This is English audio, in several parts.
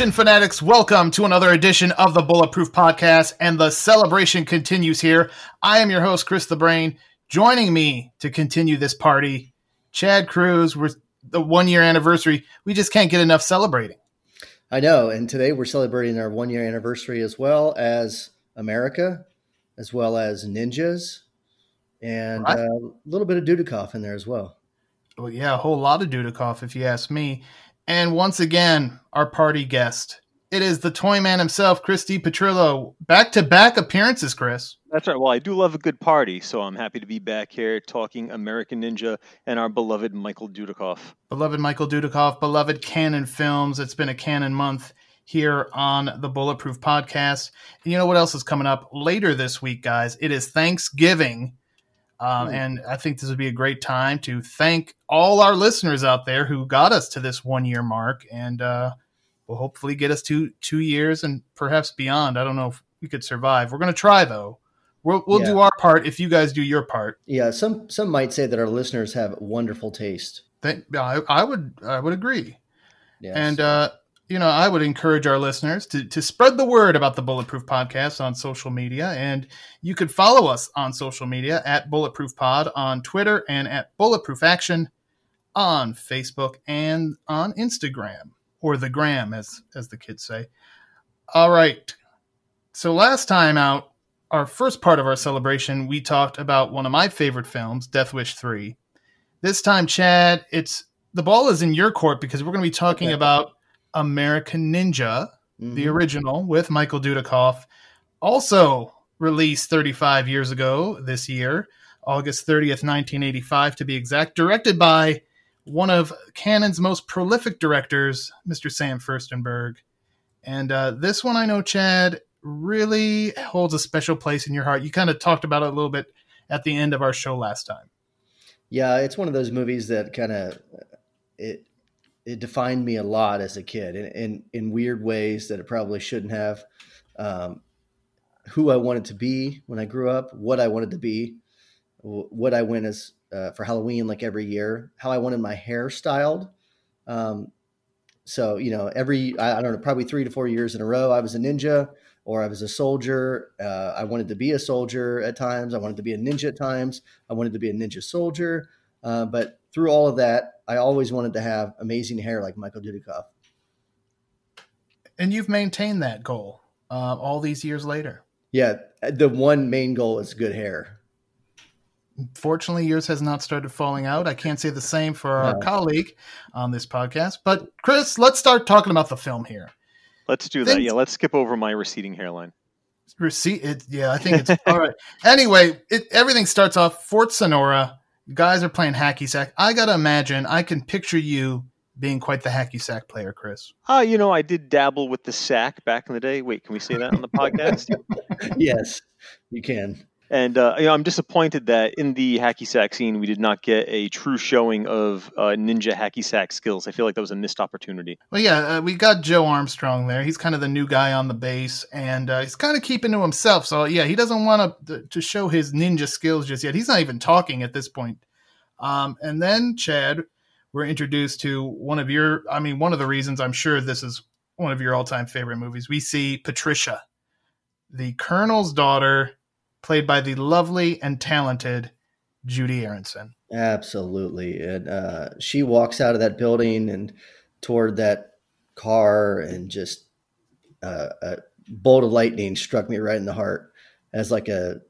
Action fanatics, welcome to another edition of the Bulletproof Podcast, and the celebration continues here. I am your host, Chris the Brain. Joining me to continue this party, Chad Cruz. We're the one year anniversary. We just can't get enough celebrating. I know, and today we're celebrating our one year anniversary as well as America, as well as ninjas, and Right. uh, a little bit of Dudikoff in there as well. Well, yeah, a whole lot of Dudikoff, if you ask me. And once again, our party guest. It is the toy man himself, Chris D. Petrillo. Back to back appearances, Chris. That's right. Well, I do love a good party, so I'm happy to be back here talking American Ninja and our beloved Michael Dudikoff. Beloved Michael Dudikoff, beloved Cannon Films. It's been a Cannon month here on the Bulletproof Podcast. And you know what else is coming up later this week, guys? It is Thanksgiving. Um, Hmm. And I think this would be a great time to thank all our listeners out there who got us to this one year mark and uh, will hopefully get us to two years and perhaps beyond. I don't know if we could survive. We're going to try, though. We'll, we'll Yeah. do our part if you guys do your part. Yeah, some some might say that our listeners have wonderful taste. Th- I, I would I would agree. Yes. And uh, you know, I would encourage our listeners to to spread the word about the Bulletproof Podcast on social media, and you could follow us on social media at Bulletproof Pod on Twitter and at Bulletproof Action on Facebook and on Instagram or the gram, as as the kids say. All right. So last time out, our first part of our celebration, we talked about one of my favorite films, Death Wish Three. This time, Chad, it's the ball is in your court because we're going to be talking Okay. about American Ninja, the Mhm. original with Michael Dudikoff, also released 35 years ago this year, August 30th, 1985 to be exact, directed by one of Cannon's most prolific directors, Mr. Sam Firstenberg. And uh, this one I know, Chad, really holds a special place in your heart. You kind of talked about it a little bit at the end of our show last time. Yeah, it's one of those movies that kind of it it defined me a lot as a kid, in in, in weird ways that it probably shouldn't have. Um, who I wanted to be when I grew up, what I wanted to be, what I went as uh, for Halloween, like every year, how I wanted my hair styled. Um, so you know, every I, I don't know, probably three to four years in a row, I was a ninja or I was a soldier. Uh, I wanted to be a soldier at times. I wanted to be a ninja at times. I wanted to be a ninja soldier. Uh, but through all of that, I always wanted to have amazing hair like Michael Dudikoff. And you've maintained that goal uh, all these years later. Yeah, the one main goal is good hair. Fortunately, yours has not started falling out. I can't say the same for our No. colleague on this podcast. But Chris, let's start talking about the film here. Let's do that. Things- Yeah, let's skip over my receding hairline. Receipt, it, yeah, I think it's all right. Anyway, it, everything starts off Fort Sonora. Guys are playing hacky sack. I gotta imagine, I can picture you being quite the hacky sack player, Chris. Ah, you know, I did dabble with the sack back in the day. Wait, can we say that on the podcast? yes, you can. And uh, you know, I'm disappointed that in the hacky sack scene we did not get a true showing of uh, ninja hacky sack skills. I feel like that was a missed opportunity. Well, yeah, uh, we got Joe Armstrong there. He's kind of the new guy on the base, and uh, he's kind of keeping to himself. So, yeah, he doesn't want to to show his ninja skills just yet. He's not even talking at this point. Um, and then, Chad, we're introduced to one of your, I mean, one of the reasons I'm sure this is one of your all time favorite movies. We see Patricia, the Colonel's daughter, played by the lovely and talented Judy Aronson. Absolutely. And uh, she walks out of that building and toward that car, and just uh, a bolt of lightning struck me right in the heart as like a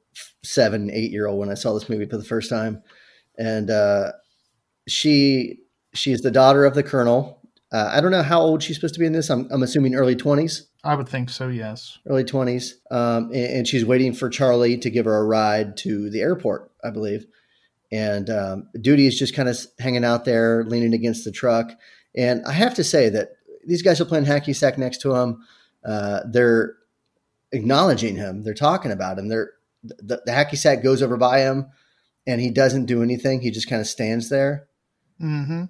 seven, eight year old when I saw this movie for the first time. And uh, she she is the daughter of the colonel. Uh, I don't know how old she's supposed to be in this. I'm, I'm assuming early 20s. I would think so, yes. early 20s um, and, and she's waiting for charlie to give her a ride to the airport i believe and um, duty is just kind of hanging out there leaning against the truck and i have to say that these guys are playing hacky sack next to him uh, they're acknowledging him they're talking about him they're the, the hacky sack goes over by him and he doesn't do anything he just kind of stands there Mm-hmm.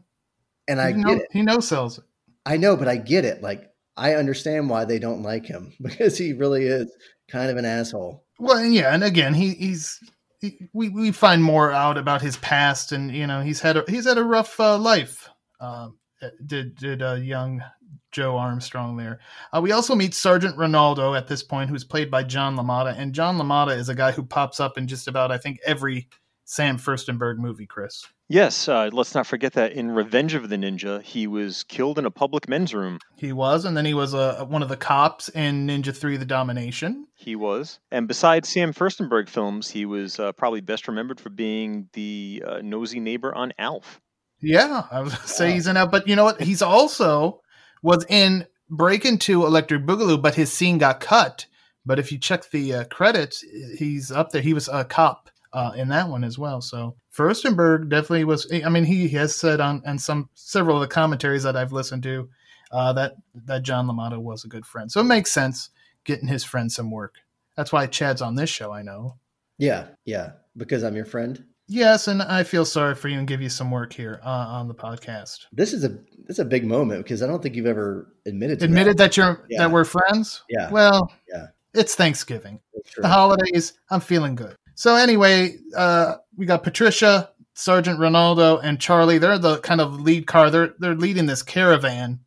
and i he, get it he no sells it. I know, but I get it. Like I understand why they don't like him because he really is kind of an asshole. Well, yeah, and again, he, he's he, we we find more out about his past, and you know, he's had a, he's had a rough uh, life. Um, did did uh, young Joe Armstrong there? Uh, we also meet Sergeant Ronaldo at this point, who's played by John LaMotta, and John LaMotta is a guy who pops up in just about I think every Sam Firstenberg movie. Chris. Yes, uh, let's not forget that in Revenge of the Ninja, he was killed in a public men's room. He was, and then he was uh, one of the cops in Ninja Three: The Domination. He was, and besides Sam Firstenberg films, he was uh, probably best remembered for being the uh, nosy neighbor on Alf. Yeah, I would say he's in that, but you know what? He's also was in Breakin' 2 Electric Boogaloo, but his scene got cut. But if you check the uh, credits, he's up there. He was a cop uh, in that one as well. So Firstenberg definitely was. I mean, he has said on and some several of the commentaries that I've listened to uh, that that John LaMotta was a good friend. So it makes sense getting his friend some work. That's why Chad's on this show. I know. Yeah, yeah, because I'm your friend. Yes, and I feel sorry for you and give you some work here uh, on the podcast. This is a this is a big moment because I don't think you've ever admitted admitted that, that you're yeah. that we're friends. Yeah. Well, yeah. It's Thanksgiving, the holidays. I'm feeling good. So anyway, uh, we got Patricia, Sergeant Ronaldo, and Charlie. They're the kind of lead car. They're they're leading this caravan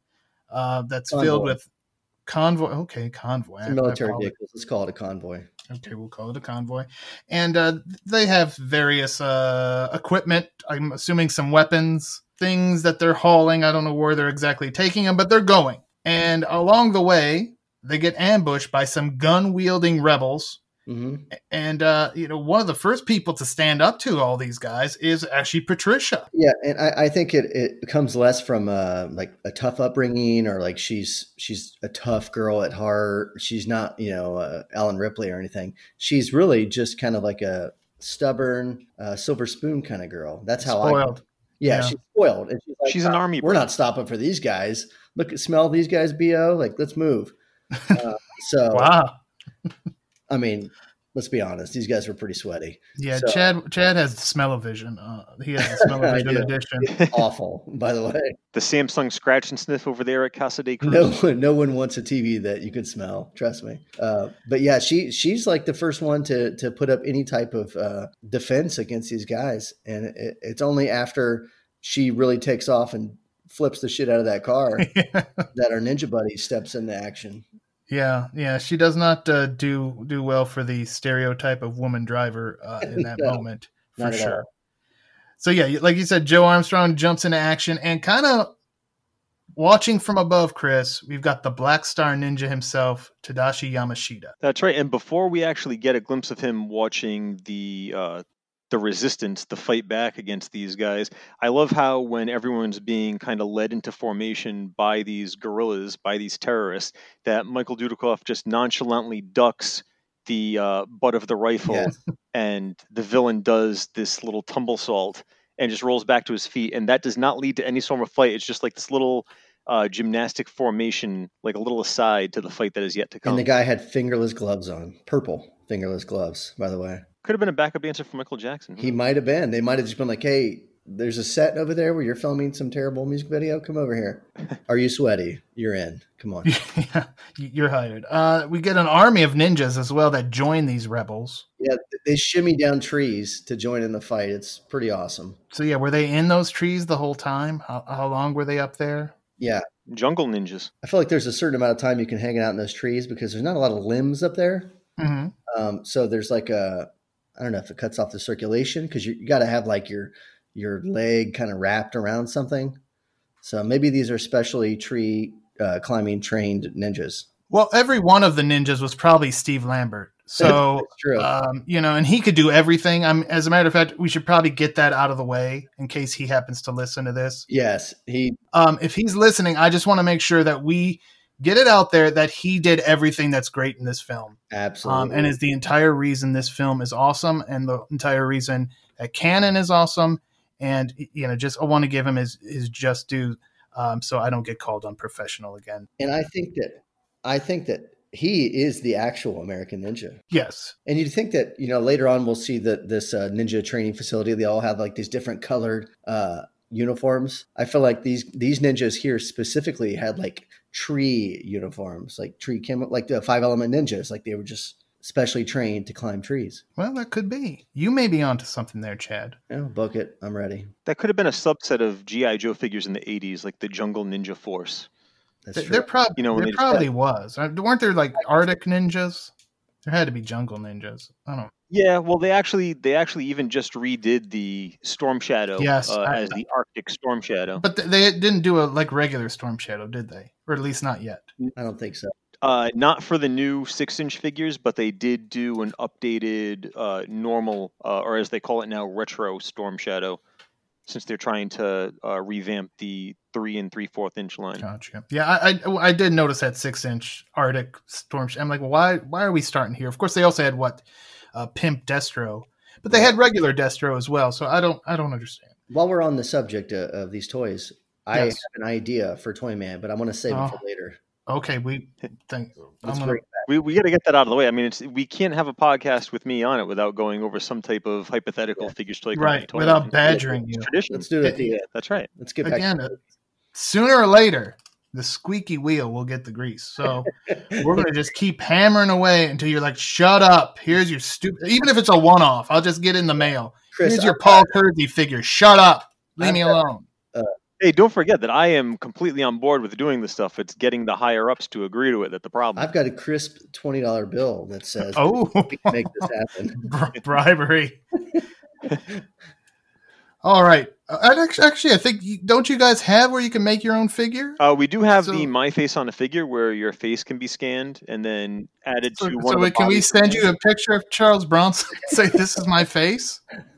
uh, that's convoy. filled with convoy. Okay, convoy. military vehicles. Let's call it a convoy. Okay, we'll call it a convoy. And uh, they have various uh, equipment. I'm assuming some weapons, things that they're hauling. I don't know where they're exactly taking them, but they're going. And along the way, they get ambushed by some gun wielding rebels Mm-hmm. And uh, you know, one of the first people to stand up to all these guys is actually Patricia. Yeah, and I, I think it, it comes less from uh, like a tough upbringing or like she's she's a tough girl at heart. She's not you know uh, Ellen Ripley or anything. She's really just kind of like a stubborn uh, silver spoon kind of girl. That's how spoiled. I. Yeah, yeah, she's spoiled, and she's, like, she's an army. We're not stopping for these guys. Look, at smell these guys, bo. Like, let's move. Uh, so wow. I mean, let's be honest; these guys were pretty sweaty. Yeah, so, Chad. Chad has the smell of vision. Uh, he has the smell of vision edition. awful, by the way. The Samsung scratch and sniff over there at Casa de Cruz. No one, no one wants a TV that you can smell. Trust me. Uh, but yeah, she she's like the first one to to put up any type of uh, defense against these guys, and it, it's only after she really takes off and flips the shit out of that car yeah. that our ninja buddy steps into action. Yeah, yeah, she does not uh, do do well for the stereotype of woman driver uh, in that no, moment for sure. All. So yeah, like you said, Joe Armstrong jumps into action and kind of watching from above. Chris, we've got the Black Star Ninja himself, Tadashi Yamashita. That's right. And before we actually get a glimpse of him watching the uh, the resistance, the fight back against these guys. I love how when everyone's being kind of led into formation by these guerrillas, by these terrorists, that Michael Dudikoff just nonchalantly ducks the uh, butt of the rifle, yes. and the villain does this little tumble salt and just rolls back to his feet, and that does not lead to any sort of fight. It's just like this little uh, gymnastic formation, like a little aside to the fight that is yet to come. And the guy had fingerless gloves on, purple fingerless gloves, by the way. Could have been a backup answer for Michael Jackson. He might have been. They might have just been like, "Hey, there's a set over there where you're filming some terrible music video. Come over here. Are you sweaty? You're in. Come on. yeah, you're hired. Uh, we get an army of ninjas as well that join these rebels. Yeah, they shimmy down trees to join in the fight. It's pretty awesome. So yeah, were they in those trees the whole time? How, how long were they up there? Yeah, jungle ninjas. I feel like there's a certain amount of time you can hang out in those trees because there's not a lot of limbs up there. Mm-hmm. Um, so there's like a I don't know if it cuts off the circulation because you, you got to have like your your leg kind of wrapped around something. So maybe these are specially tree uh, climbing trained ninjas. Well, every one of the ninjas was probably Steve Lambert. So, um, you know, and he could do everything. I'm, as a matter of fact, we should probably get that out of the way in case he happens to listen to this. Yes, he. Um, if he's listening, I just want to make sure that we get it out there that he did everything that's great in this film. Absolutely. Um, and is the entire reason this film is awesome and the entire reason that Cannon is awesome. And, you know, just I want to give him his, his just due um, so I don't get called unprofessional again. And I think that, I think that he is the actual American Ninja. Yes. And you think that, you know, later on we'll see that this uh, ninja training facility, they all have like these different colored uh, uniforms. I feel like these these ninjas here specifically had like tree uniforms, like tree chem, like the five element ninjas. Like they were just specially trained to climb trees. Well, that could be. You may be onto something there, Chad. Yeah, know, book it. I'm ready. That could have been a subset of GI Joe figures in the '80s, like the Jungle Ninja Force. That's There, true. there, prob- You know, when there they just- probably was. Weren't there like Arctic ninjas? There had to be jungle ninjas. I don't. Yeah, well, they actually they actually even just redid the Storm Shadow Yes, uh, I- as the Arctic Storm Shadow. But th- they didn't do a like regular Storm Shadow, did they? Or at least not yet. I don't think so. Uh, not for the new six-inch figures, but they did do an updated uh, normal, uh, or as they call it now, retro Storm Shadow, since they're trying to uh, revamp the three and three-fourth inch line. Gotcha. Yeah, I, I I did notice that six inch Arctic Storm. I'm like, well, why why are we starting here? Of course, they also had what uh, Pimp Destro, but they had regular Destro as well. So I don't I don't understand. While we're on the subject of, of these toys, I have an idea for Toy Man, but I'm going to save Oh. it for later. Okay, we think Let's I'm gonna, bring it back. We we got to get that out of the way. I mean, it's we can't have a podcast with me on it without going over some type of hypothetical figures toy company right toy without line. badgering you. Tradition. Let's do it. Yeah, that's right. let's get back. Again, uh, sooner or later, the squeaky wheel will get the grease. So we're gonna just keep hammering away until you're like, shut up. Here's your stupid. Even if it's a one off, I'll just get in the mail. Chris, Here's your I've Paul Kersey figure. Shut up. Leave I've me got- alone. Hey, don't forget that I am completely on board with doing this stuff. It's getting the higher ups to agree to it that the problem. I've got a crisp twenty dollar bill that says Oh, we make this happen. Bri- bribery. All right. Uh, actually, actually, I think don't you guys have where you can make your own figure? Uh, we do have So- the My Face on a figure where your face can be scanned and then added So, to one so of the can we send you a picture of Charles Bronson? and Say this is my face.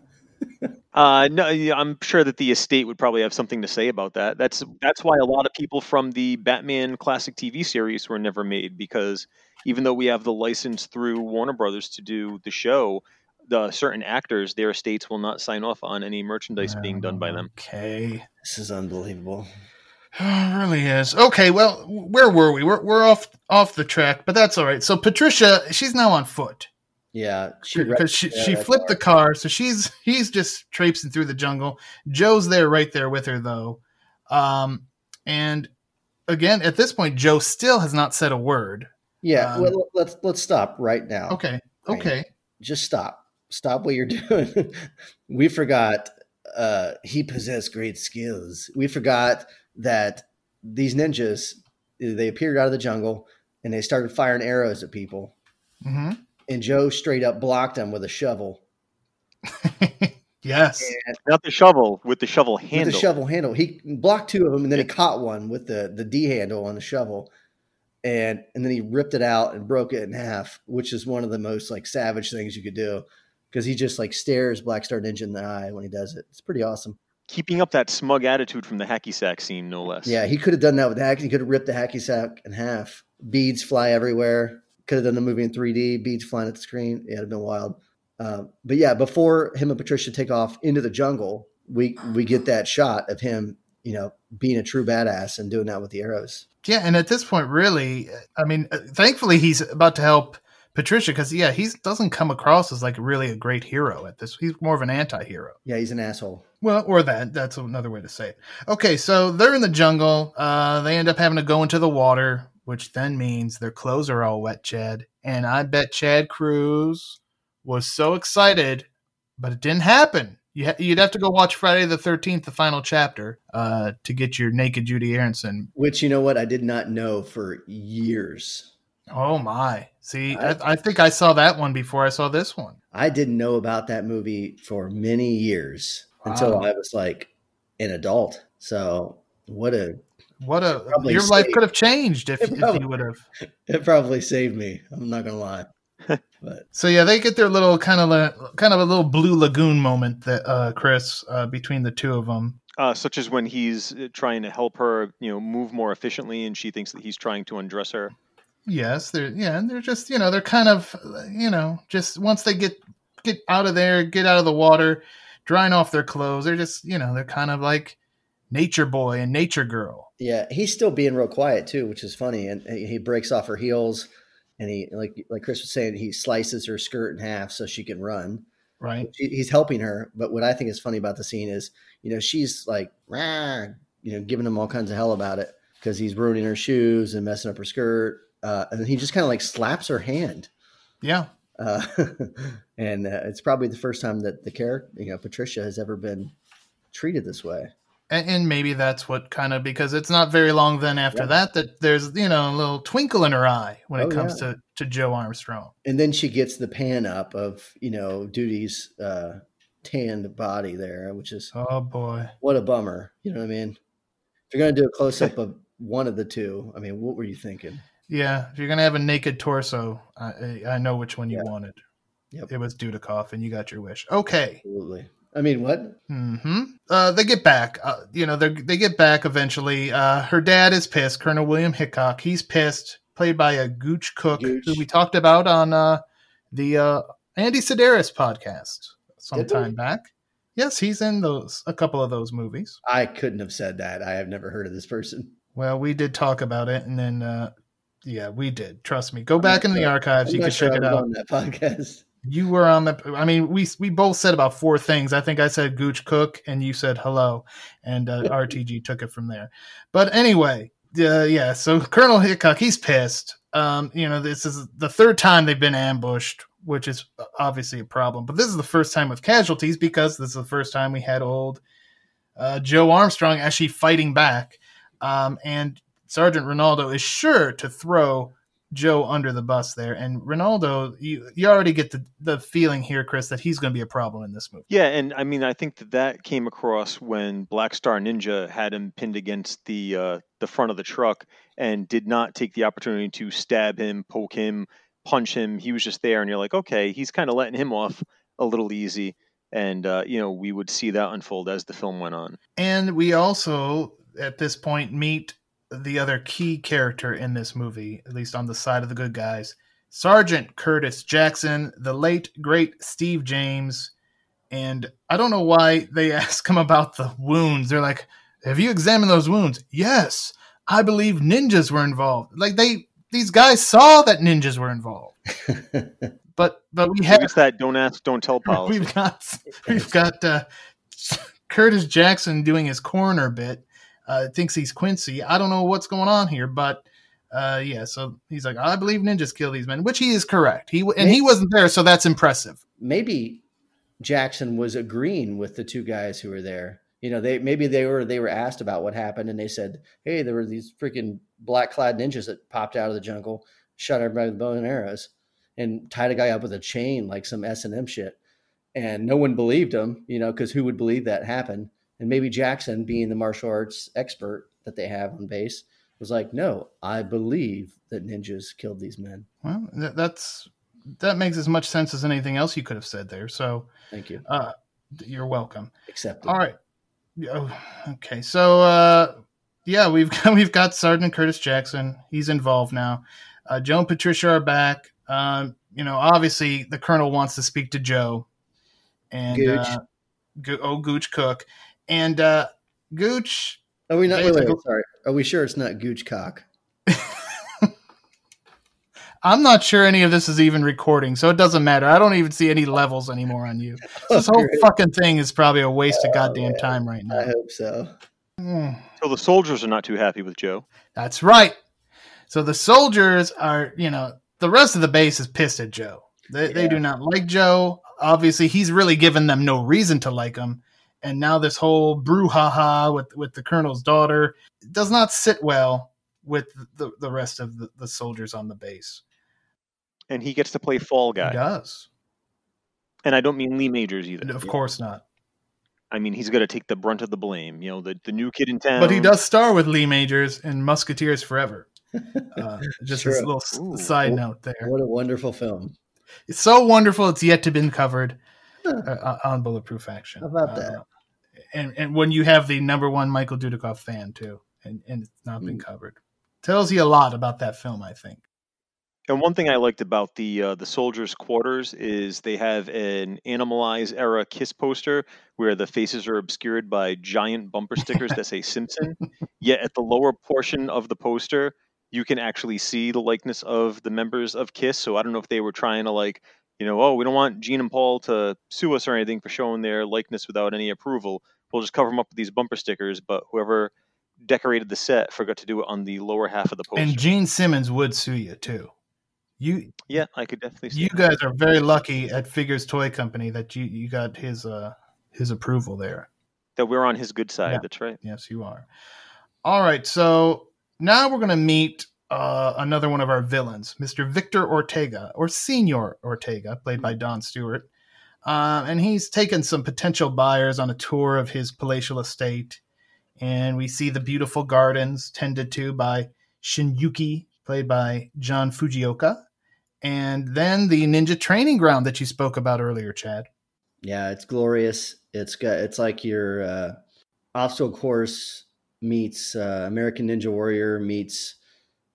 Uh, no, yeah, I'm sure that the estate would probably have something to say about that. That's that's why a lot of people from the Batman classic TV series were never made because even though we have the license through Warner Brothers to do the show, the certain actors, their estates will not sign off on any merchandise being done by them. Okay. This is unbelievable. it really is. Okay, well, where were we? We're, we're off off the track, but that's all right. So Patricia, she's now on foot Yeah, because she, she that's flipped the car, so she's he's just traipsing through the jungle. Joe's there, right there with her, though. Um, and again, at this point, Joe still has not said a word. Yeah, Um, well, let's let's stop right now. Okay, Right. okay. just stop. Stop what you're doing. we forgot uh, he possessed great skills. We forgot that these ninjas they appeared out of the jungle and they started firing arrows at people. hmm And Joe straight up blocked him with a shovel. yes. Not the shovel with the shovel handle. With the shovel handle. He blocked two of them and then he caught one with the, the D handle on the shovel. And and then he ripped it out and broke it in half, which is one of the most like savage things you could do. Because he just like stares Black Star Ninja in the eye when he does it. It's pretty awesome. Keeping up that smug attitude from the hacky sack scene, no less. Yeah, he could have done that with the hacky. He could have ripped the hacky sack in half. Beads fly everywhere. Could have done the movie in 3D. Beads flying at the screen. Yeah, it'd have been wild. Um, but yeah, before him and Patricia take off into the jungle, we we get that shot of him, you know, being a true badass and doing that with the arrows. Yeah, and at this point, really, I mean, uh, thankfully he's about to help Patricia because yeah, he doesn't come across as like really a great hero at this. He's more of an anti-hero. Yeah, he's an asshole. Well, or that. That's another way to say it. Okay, so they're in the jungle. Uh, they end up having to go into the water, which then means their clothes are all wet, Chad. And I bet Chad Cruz was so excited, but it didn't happen. You ha- you'd have to go watch Friday the 13th, the final chapter, uh, to get your naked Judy Aronson. Which you know what I did not know for years. Oh, my. See, I- I, I think I saw that one before I saw this one. I didn't know about that movie for many years until I was like an adult. So what a What a. Probably Your life could have changed if, It if you would have. it probably saved me. I'm not gonna lie. but So yeah, they get their little kind of a kind of a little blue lagoon moment that uh, Chris uh, between the two of them. Uh, such as when he's uh, trying to help her, you know, move more efficiently, and she thinks that he's trying to undress her. Yes, they're yeah, and they're just you know they're kind of you know just once they get get out of there, get out of the water, drying off their clothes, they're just you know they're kind of like nature boy and nature girl. yeah, he's still being real quiet too, which is funny. And he he breaks off her heels, and he like like Chris was saying, he slices her skirt in half so she can run. Right. He- He's helping her, but what I think is funny about the scene is, you know, she's like, "Rah," you know, giving him all kinds of hell about it because he's ruining her shoes and messing up her skirt, uh, and then he just kind of like slaps her hand. Yeah. uh, and uh, it's probably the first time that the character, you know, Patricia has ever been treated this way. And, and maybe that's what kind of because it's not very long then after Yeah. that that there's you know a little twinkle in her eye when it Oh, comes yeah. to to Joe Armstrong. And then she gets the pan up of you know Duty's uh, tanned body there, which is Oh boy. what a bummer. You know what I mean? If you're gonna do a close up of one of the two, I mean, what were you thinking? Yeah, if you're gonna have a naked torso, I I I know which one you Yeah. wanted. Yep. It was Dudikoff, and you got your wish. Okay. Absolutely. I mean, what? hmm Uh, they get back. Uh, you know, they they get back eventually. Uh, her dad is pissed. Colonel William Hickok. He's pissed. Played by a Gooch Cook, Gooch. who we talked about on uh, the uh, Andy Sidaris podcast some time back. Yes, he's in those a couple of those movies. I couldn't have said that. I have never heard of this person. Well, we did talk about it, and then uh, yeah, we did. Trust me. Go back in the archives. I'm you can sure check I it out. on that podcast. You were on the. I mean, we we both said about four things. I think I said Gooch Cook, and you said hello, and uh, RTG took it from there. But anyway, uh, yeah. So Colonel Hickok, he's pissed. Um, you know, this is the third time they've been ambushed, which is obviously a problem. But this is the first time with casualties because this is the first time we had old uh, Joe Armstrong actually fighting back, um, and Sergeant Ronaldo is sure to throw Joe under the bus there. And Ronaldo, you you already get the, the feeling here, Chris, that he's going to be a problem in this movie. Yeah, and I mean, I think that that came across when Black Star Ninja had him pinned against the uh, the front of the truck and did not take the opportunity to stab him, poke him, punch him. He was just there, and you're like, okay, he's kind of letting him off a little easy. And uh, you know, we would see that unfold as the film went on. And we also, at this point, meet the other key character in this movie, at least on the side of the good guys, Sergeant Curtis Jackson, the late great Steve James. And I don't know why they ask him about the wounds. They're like, "Have you examined those wounds?" Yes, I believe ninjas were involved. Like they, these guys saw that ninjas were involved. But but we have It's that don't ask, don't tell policy. We've got we've got uh, Curtis Jackson doing his corner bit. Uh, thinks he's Quincy. I don't know what's going on here, but uh, yeah. So he's like, I believe ninjas kill these men, which he is correct. He and he wasn't there, so that's impressive. maybe Jackson was agreeing with the two guys who were there. You know, they maybe they were they were asked about what happened, and they said, "Hey, there were these freaking black clad ninjas that popped out of the jungle, shot everybody with bow and arrows, and tied a guy up with a chain like some S and M shit." And no one believed him, you know, because who would believe that happened? And maybe Jackson, being the martial arts expert that they have on base, was like, "No, I believe that ninjas killed these men." Well, that's that makes as much sense as anything else you could have said there. So Thank you. uh, you're welcome. Accepted. All right. Oh, okay. So uh yeah, we've got we've got Sergeant Curtis Jackson. He's involved now. Uh, Joe and Patricia are back. Um, you know, obviously the Colonel wants to speak to Joe, and Gooch. uh, Go- oh Gooch Cook, and uh, Gooch. Are we not? Wait, wait, sorry. Are we sure it's not Gooch cock? I'm not sure any of this is even recording, so it doesn't matter. I don't even see any levels anymore on you. This whole Great. fucking thing is probably a waste of goddamn man. time right now. I hope so. Hmm. So the soldiers are not too happy with Joe. That's right. So the soldiers are, you know, the rest of the base is pissed at Joe. They, they do not like Joe. Obviously, he's really given them no reason to like him. And now this whole brouhaha with with the colonel's daughter does not sit well with the, the rest of the, the soldiers on the base. And he gets to play fall He guy. does. And I don't mean Lee Majors either. Of course not. I mean, he's going to take the brunt of the blame. You know, the, the new kid in town. But he does star with Lee Majors in Musketeers Forever. Uh, just this True. little Ooh. side note there. What a wonderful film. It's so wonderful. It's yet to been covered uh, on Bulletproof Action. How about Uh, that? And and when you have the number one Michael Dudikoff fan too, and, and it's not been Mm. covered, tells you a lot about that film. I think. And one thing I liked about the uh, the soldiers' quarters is they have an Animalize era Kiss poster where the faces are obscured by giant bumper stickers that say Simpson. Yet at the lower portion of the poster, you can actually see the likeness of the members of Kiss. So I don't know if they were trying to like, you know, oh, we don't want Gene and Paul to sue us or anything for showing their likeness without any approval. We'll just cover them up with these bumper stickers. But whoever decorated the set forgot to do it on the lower half of the poster. And Gene Simmons would sue you too. You Yeah, I could definitely you that. guys are very lucky at Figures Toy Company that you you got his uh his approval there. that we're on his good side. Yeah. That's right. Yes, you are. All right, so now we're gonna meet uh, another one of our villains, Mr. Victor Ortega, or Senor Ortega, played by Don Stewart. Uh, and he's taken some potential buyers on a tour of his palatial estate. And we see the beautiful gardens tended to by Shinyuki, played by John Fujioka. And then the ninja training ground that you spoke about earlier, Chad. Yeah, it's glorious. It's got it's like your uh, obstacle course meets uh, American Ninja Warrior meets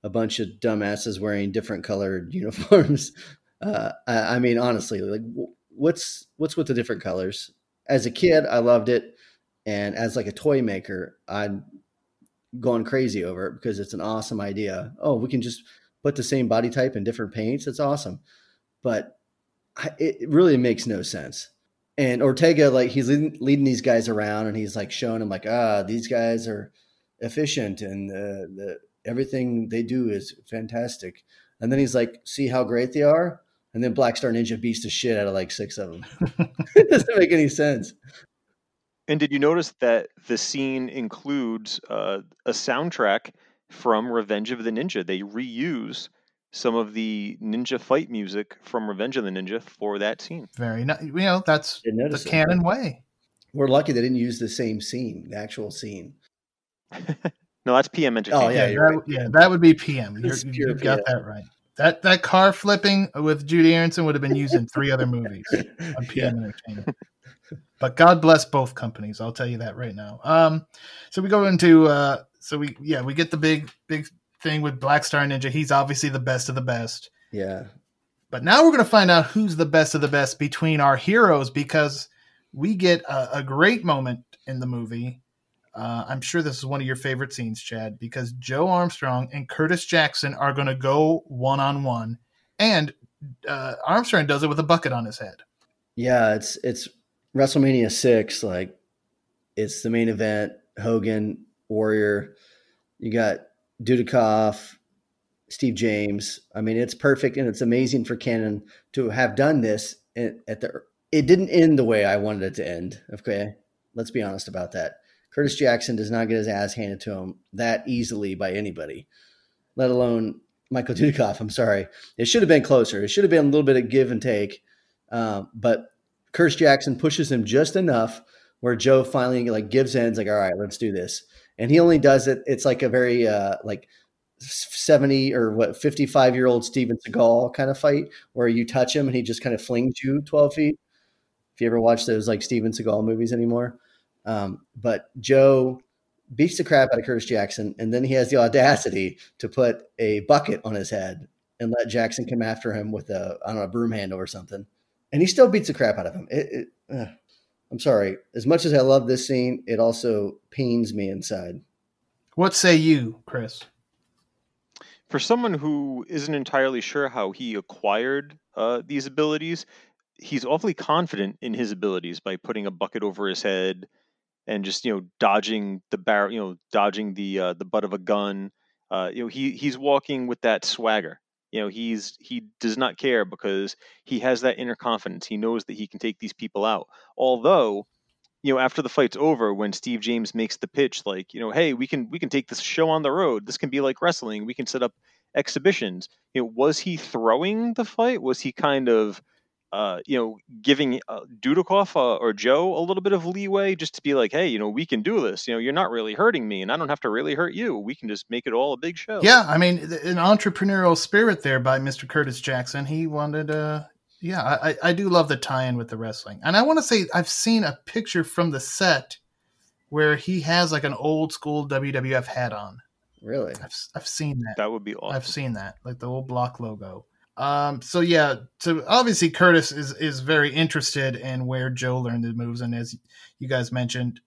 a bunch of dumbasses wearing different colored uniforms. Uh, I, I mean, honestly, like what's what's with the different colors? As a kid, I loved it, and as like a toy maker, I'm going crazy over it because it's an awesome idea. Oh, we can just put the same body type in different paints. It's awesome, but I, it really makes no sense and Ortega, like he's leading, leading these guys around, and he's like showing them, like, ah, these guys are efficient, and uh, the everything they do is fantastic. And then he's like, see how great they are, and then Black Star Ninja beats the shit out of like six of them. it doesn't make any sense. And did you notice that the scene includes uh, a soundtrack from Revenge of the Ninja? They reuse some of the ninja fight music from Revenge of the Ninja for that scene. Very nice. You know, that's the notice it. cannon way. We're lucky they didn't use the same scene, the actual scene. no, that's PM Entertainment. Oh, yeah, Yeah, that, right. yeah, that would be PM. You're, It's you pure have got that right. That that car flipping with Judy Aronson would have been used in three other movies on PM Entertainment. But God bless both companies. I'll tell you that right now. Um, so we go into uh, so we yeah we get the big big thing with Black Star Ninja. He's obviously the best of the best. Yeah, But now we're going to find out who's the best of the best between our heroes because we get a, a great moment in the movie. Uh, I'm sure this is one of your favorite scenes, Chad, because Joe Armstrong and Curtis Jackson are going to go one on one, and uh, Armstrong does it with a bucket on his head. yeah. It's it's WrestleMania six. Like it's the main event. Hogan, Warrior. You got Dudikoff, Steve James. I mean, it's perfect and it's amazing for Cannon to have done this at the. It didn't end the way I wanted it to end. Okay, let's be honest about that. Curtis Jackson does not get his ass handed to him that easily by anybody, let alone Michael Dudikoff. I'm sorry, it should have been closer. It should have been a little bit of give and take, um, but Curtis Jackson pushes him just enough where Joe finally like gives in. It's like, all right, let's do this. And he only does it. It's like a very uh, like 70 or what 55 year old Steven Seagal kind of fight where you touch him and he just kind of flings you 12 feet. If you ever watch those like Steven Seagal movies anymore. Um, but Joe beats the crap out of Curtis Jackson and then he has the audacity to put a bucket on his head and let Jackson come after him with a, I don't know, a broom handle or something. And he still beats the crap out of him. It, it, uh, I'm sorry. As much as I love this scene, it also pains me inside. What say you, Chris? For someone who isn't entirely sure how he acquired uh, these abilities, he's awfully confident in his abilities by putting a bucket over his head and just you know dodging the bar, you know dodging the uh, the butt of a gun. Uh, you know he he's walking with that swagger. You know he's he does not care because he has that inner confidence. He knows that he can take these people out. Although you know after the fight's over when steve james makes the pitch like you know hey we can we can take this show on the road this can be like wrestling we can set up exhibitions you know was he throwing the fight was he kind of uh, you know giving uh, Dudikoff uh, or joe a little bit of leeway just to be like hey you know we can do this you know you're not really hurting me and i don't have to really hurt you we can just make it all a big show Yeah, I mean, th- an entrepreneurial spirit there by Mr. Curtis Jackson. He wanted, uh, yeah, I, I- I do love the tie-in with the wrestling, and I want to say I've seen a picture from the set where he has like an old school WWF hat on. Really? I've, s- I've seen that. that would be awesome I've seen that, like the old block logo. Um, so yeah, so obviously Curtis is is very interested in where Joe learned the moves, and as you guys mentioned,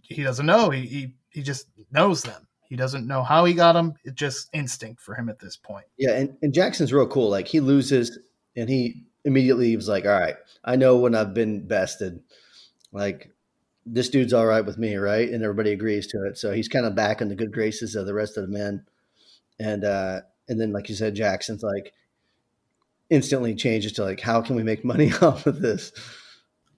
he doesn't know. He he, he just knows them. He doesn't know how he got them. It's just instinct for him at this point. Yeah, and, and Jackson's real cool. Like he loses and he immediately was like, All right, I know when I've been bested. Like this dude's all right with me, right? And everybody agrees to it. So he's kind of back in the good graces of the rest of the men. And uh and then like you said, Jackson's like instantly changes to like, how can we make money off of this?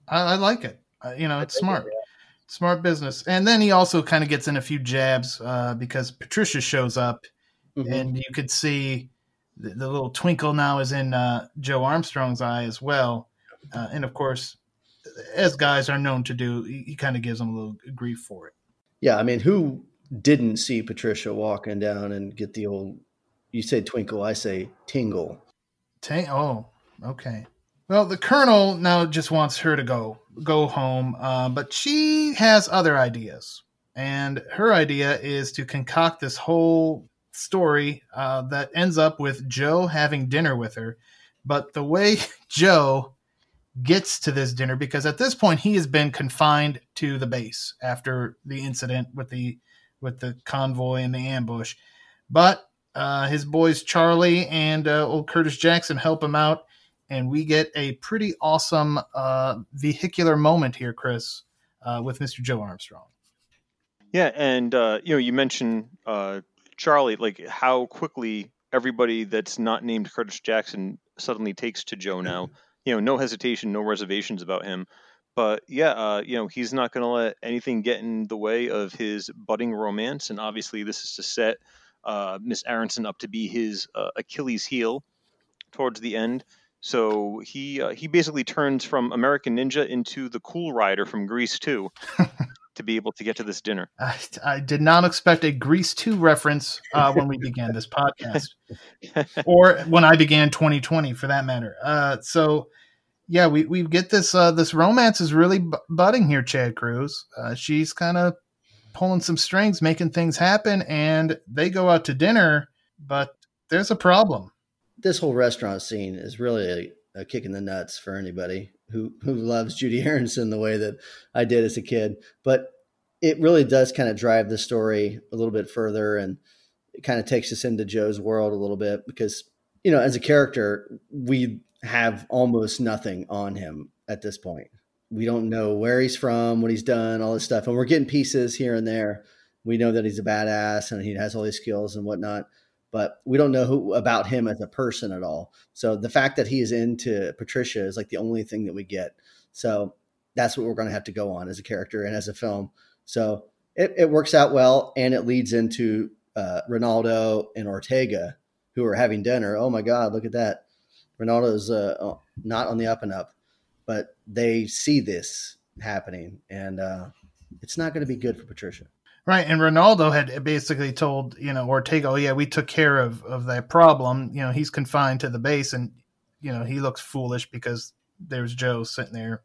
I, I like it. Uh, you know, it's smart. It, yeah. Smart business. And then he also kind of gets in a few jabs uh, because Patricia shows up mm-hmm. and you could see the, the, little twinkle now is in uh, Joe Armstrong's eye as well. Uh, and of course, as guys are known to do, he, he kind of gives them a little grief for it. Yeah. I mean, who didn't see Patricia walking down and get the old, you say twinkle, I say tingle. T- oh, okay. Well, the colonel now just wants her to go go home, uh, but she has other ideas, and her idea is to concoct this whole story uh, that ends up with Joe having dinner with her. But the way Joe gets to this dinner, because at this point he has been confined to the base after the incident with the with the convoy and the ambush, but uh, his boys Charlie and uh, old Curtis Jackson help him out and we get a pretty awesome uh, vehicular moment here, Chris, uh, with Mr. Joe Armstrong. Yeah, and uh, you know, you mentioned uh, Charlie, like how quickly everybody that's not named Curtis Jackson suddenly takes to Joe now. You know, no hesitation, no reservations about him. But yeah, uh, you know, he's not going to let anything get in the way of his budding romance, and obviously, this is to set uh, Miss Aronson up to be his Achilles heel towards the end. So he uh, he basically turns from American Ninja into the Cool Rider from Grease 2 to be able to get to this dinner. I, I did not expect a Grease 2 reference uh, when we began this podcast, or when I began 2020, for that matter. Uh, so yeah, we, we get this uh, this romance is really b- budding here, Chad Cruz. Uh, she's kind of pulling some strings, making things happen, and they go out to dinner, but there's a problem this whole restaurant scene is really a, a, kick in the nuts for anybody who who loves Judy Aronson the way that I did as a kid. But it really does kind of drive the story a little bit further, and it kind of takes us into Joe's world a little bit because you know, as a character, we have almost nothing on him at this point. We don't know where he's from, what he's done, all this stuff, and we're getting pieces here and there. We know that he's a badass and he has all these skills and whatnot but we don't know who about him as a person at all. So the fact that he is into Patricia is like the only thing that we get. So that's what we're going to have to go on as a character and as a film. So it, it works out well, and it leads into uh, Ronaldo and Ortega, who are having dinner. Oh my God, look at that! Ronaldo's uh, not on the up and up, but they see this happening, and uh, it's not going to be good for Patricia. Right, and Ronaldo had basically told you know Ortega, "Oh yeah, we took care of of that problem. You know, he's confined to the base, and you know he looks foolish because there's Joe sitting there,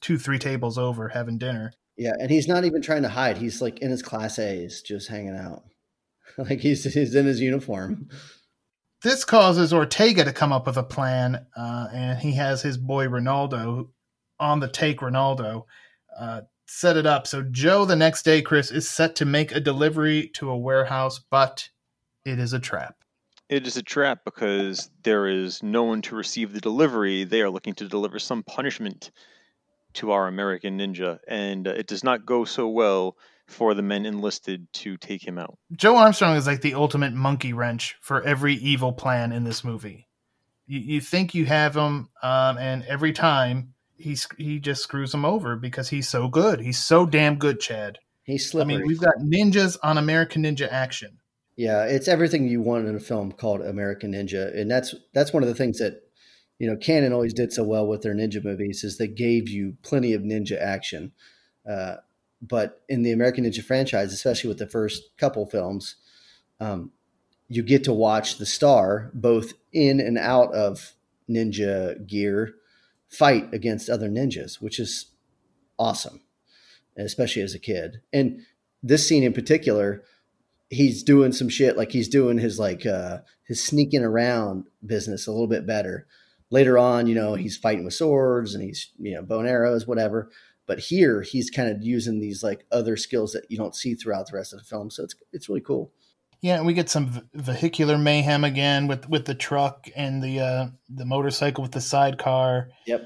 two three tables over having dinner. Yeah, and he's not even trying to hide. He's like in his class A's, just hanging out, like he's he's in his uniform. This causes Ortega to come up with a plan, uh, and he has his boy Ronaldo on the take. Ronaldo. Uh, set it up. So Joe, the next day, Chris is set to make a delivery to a warehouse, but it is a trap. It is a trap because there is no one to receive the delivery. They are looking to deliver some punishment to our American ninja, and uh, it does not go so well for the men enlisted to take him out. Joe Armstrong is like the ultimate monkey wrench for every evil plan in this movie. You, you think you have him, um, and every time he's he just screws him over because he's so good. He's so damn good, Chad. He's slippery. I mean, we've got ninjas on American Ninja action. Yeah, it's everything you want in a film called American Ninja, and that's that's one of the things that you know Cannon always did so well with their ninja movies is they gave you plenty of ninja action. Uh, but in the American Ninja franchise, especially with the first couple films, um, you get to watch the star both in and out of ninja gear fight against other ninjas, which is awesome, especially as a kid. And this scene in particular, he's doing some shit like he's doing his like uh his sneaking around business a little bit better. Later on, you know, he's fighting with swords and he's, you know, bone arrows, whatever. But here he's kind of using these like other skills that you don't see throughout the rest of the film. So it's it's really cool. Yeah, and we get some vehicular mayhem again with with the truck and the uh, the motorcycle with the sidecar. Yep.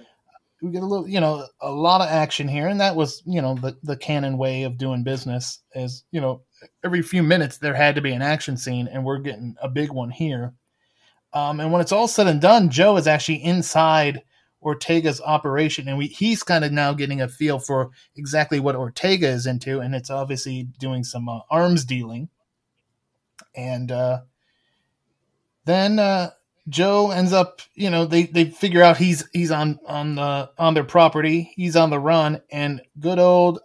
We get a little, you know, a lot of action here, and that was, you know, the the Cannon way of doing business. Is you know, every few minutes there had to be an action scene, and we're getting a big one here. Um, and when it's all said and done, Joe is actually inside Ortega's operation, and we, he's kind of now getting a feel for exactly what Ortega is into, and it's obviously doing some uh, arms dealing. And uh, then uh, Joe ends up, you know, they, they figure out he's he's on on the on their property, he's on the run, and good old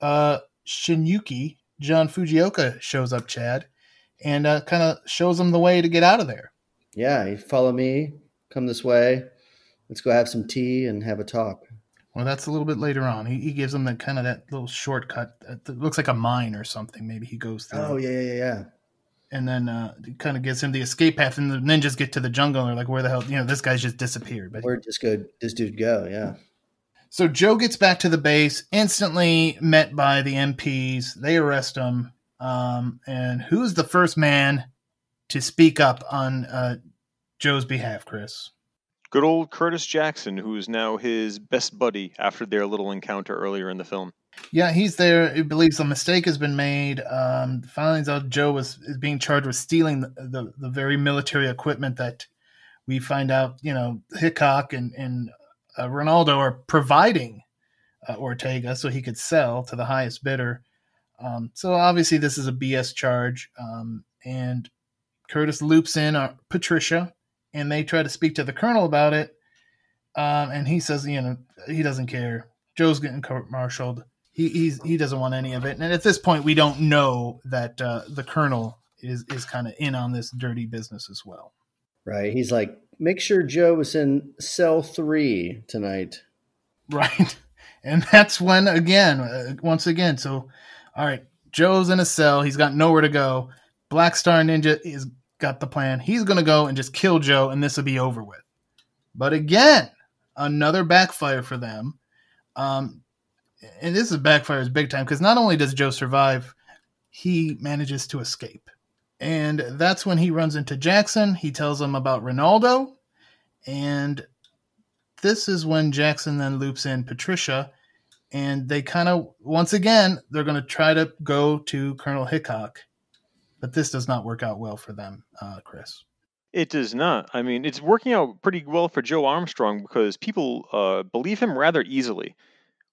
uh, Shinyuki John Fujioka shows up, Chad, and uh, kind of shows him the way to get out of there. Yeah, you follow me, come this way. Let's go have some tea and have a talk. Well, that's a little bit later on. He, he gives them that kind of that little shortcut. It looks like a mine or something. Maybe he goes through. Oh yeah, yeah, yeah. And then uh, kind of gives him the escape path, and the ninjas get to the jungle. and They're like, "Where the hell? You know, this guy's just disappeared." But Where'd this go? This dude go? Yeah. So Joe gets back to the base, instantly met by the MPs. They arrest him. Um, and who's the first man to speak up on uh, Joe's behalf, Chris? Good old Curtis Jackson, who is now his best buddy after their little encounter earlier in the film. Yeah, he's there. He believes a mistake has been made. Um, finds out Joe was is being charged with stealing the, the, the very military equipment that we find out, you know, Hickok and, and uh, Ronaldo are providing uh, Ortega so he could sell to the highest bidder. Um, so obviously this is a BS charge, um, and Curtis loops in uh, Patricia, and they try to speak to the colonel about it. Um, and he says, you know, he doesn't care. Joe's getting court-martialed. He he's, he doesn't want any of it. And at this point, we don't know that uh, the colonel is is kind of in on this dirty business as well. Right. He's like, make sure Joe is in cell three tonight. Right. And that's when, again, uh, once again, so, all right, Joe's in a cell. He's got nowhere to go. Black Star Ninja is got the plan. He's going to go and just kill Joe, and this will be over with. But again, another backfire for them. Um, and this is backfires big time because not only does Joe survive, he manages to escape. And that's when he runs into Jackson. He tells him about Ronaldo. And this is when Jackson then loops in Patricia. And they kind of, once again, they're going to try to go to Colonel Hickok but this does not work out well for them, uh, Chris. It does not. I mean, it's working out pretty well for Joe Armstrong because people uh, believe him rather easily,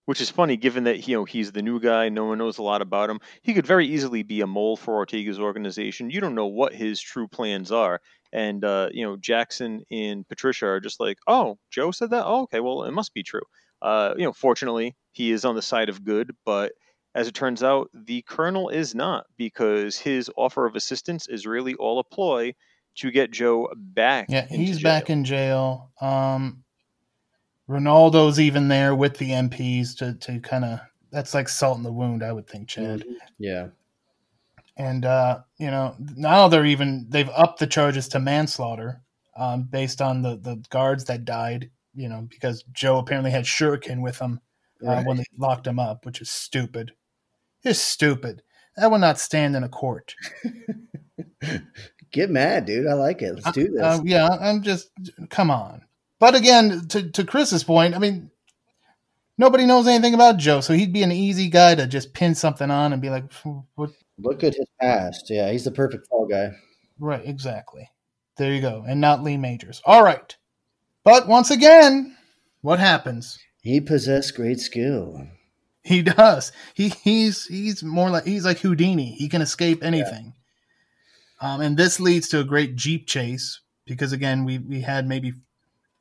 which is funny given that you know he's the new guy. No one knows a lot about him. He could very easily be a mole for Ortega's organization. You don't know what his true plans are. And uh, you know, Jackson and Patricia are just like, "Oh, Joe said that. Oh, okay. Well, it must be true." Uh, you know, fortunately, he is on the side of good, but as it turns out, the colonel is not because his offer of assistance is really all a ploy to get Joe back. Yeah, he's jail. back in jail. Um, Ronaldo's even there with the MPs to to kind of that's like salt in the wound, I would think, Chad. Mm-hmm. Yeah. And uh, you know, now they're even they've upped the charges to manslaughter, um, based on the the guards that died. You know, because Joe apparently had shuriken with him uh, right. when they locked him up, which is stupid. It's stupid. That will not stand in a court. Get mad, dude. I like it. Let's do this. Uh, yeah, I'm just come on. But again, to to Chris's point, I mean, nobody knows anything about Joe, so he'd be an easy guy to just pin something on and be like, "What?" Look at his past. Yeah, he's the perfect fall guy. Right, exactly. There you go, and not Lee Majors. All right, but once again, what happens? He possessed great skill. He does. He he's he's more like he's like Houdini. He can escape anything. Yeah. Um, and this leads to a great jeep chase because again we we had maybe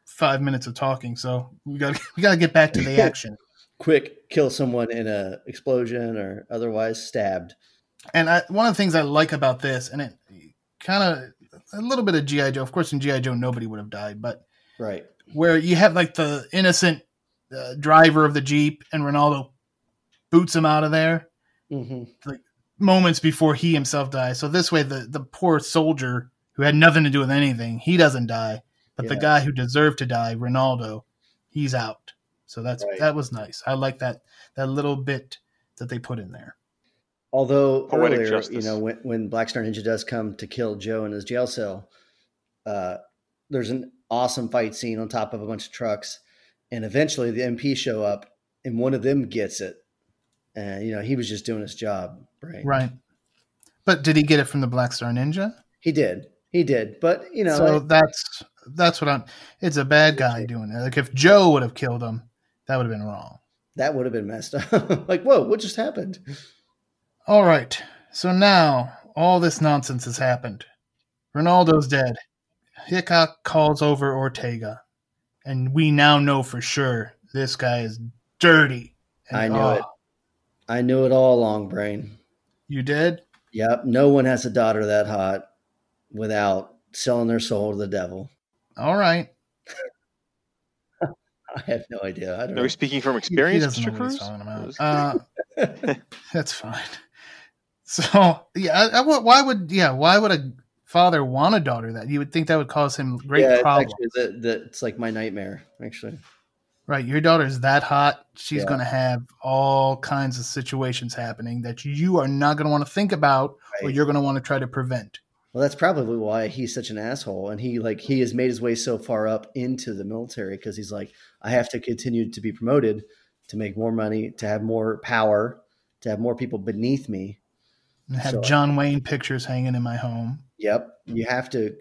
five minutes of talking, so we got we got to get back to the action. Quick, kill someone in a explosion or otherwise stabbed. And I, one of the things I like about this, and it kind of a little bit of GI Joe. Of course, in GI Joe, nobody would have died, but right where you have like the innocent uh, driver of the jeep and Ronaldo boots him out of there, mm-hmm. like moments before he himself dies. So this way, the the poor soldier who had nothing to do with anything, he doesn't die, but yeah. the guy who deserved to die, Ronaldo, he's out. So that's right. that was nice. I like that that little bit that they put in there. Although Poetic earlier, justice. you know, when, when Black Star Ninja does come to kill Joe in his jail cell, uh, there's an awesome fight scene on top of a bunch of trucks, and eventually the MP show up, and one of them gets it, and you know he was just doing his job, right? Right. But did he get it from the Black Star Ninja? He did. He did, but you know, so I- that's that's what I'm. It's a bad guy doing it. Like if Joe would have killed him, that would have been wrong. that would have been messed up. like, whoa, what just happened? All right. So now all this nonsense has happened. Ronaldo's dead. Hickok calls over Ortega, and we now know for sure this guy is dirty. I knew oh, it. I knew it all along, brain. You did? Yep, no one has a daughter that hot without selling their soul to the devil. All right. I have no idea. I don't Are know. we speaking from experience, he doesn't Mr. know what he's Cruz? Uh, that's fine. So yeah, I, I, why would yeah why would a father want a daughter that you would think that would cause him great yeah, it's problems? actually the, the, it's like my nightmare. Actually, Right, your daughter's that hot, she's Yeah. going to have all kinds of situations happening that you are not going to want to think about or you're going to want to try to prevent. well, that's probably why he's such an asshole, and he like he has made his way so far up into the military because he's like, I have to continue to be promoted to make more money, to have more power, to have more people beneath me. And have So- John Wayne pictures hanging in my home. Yep, you have to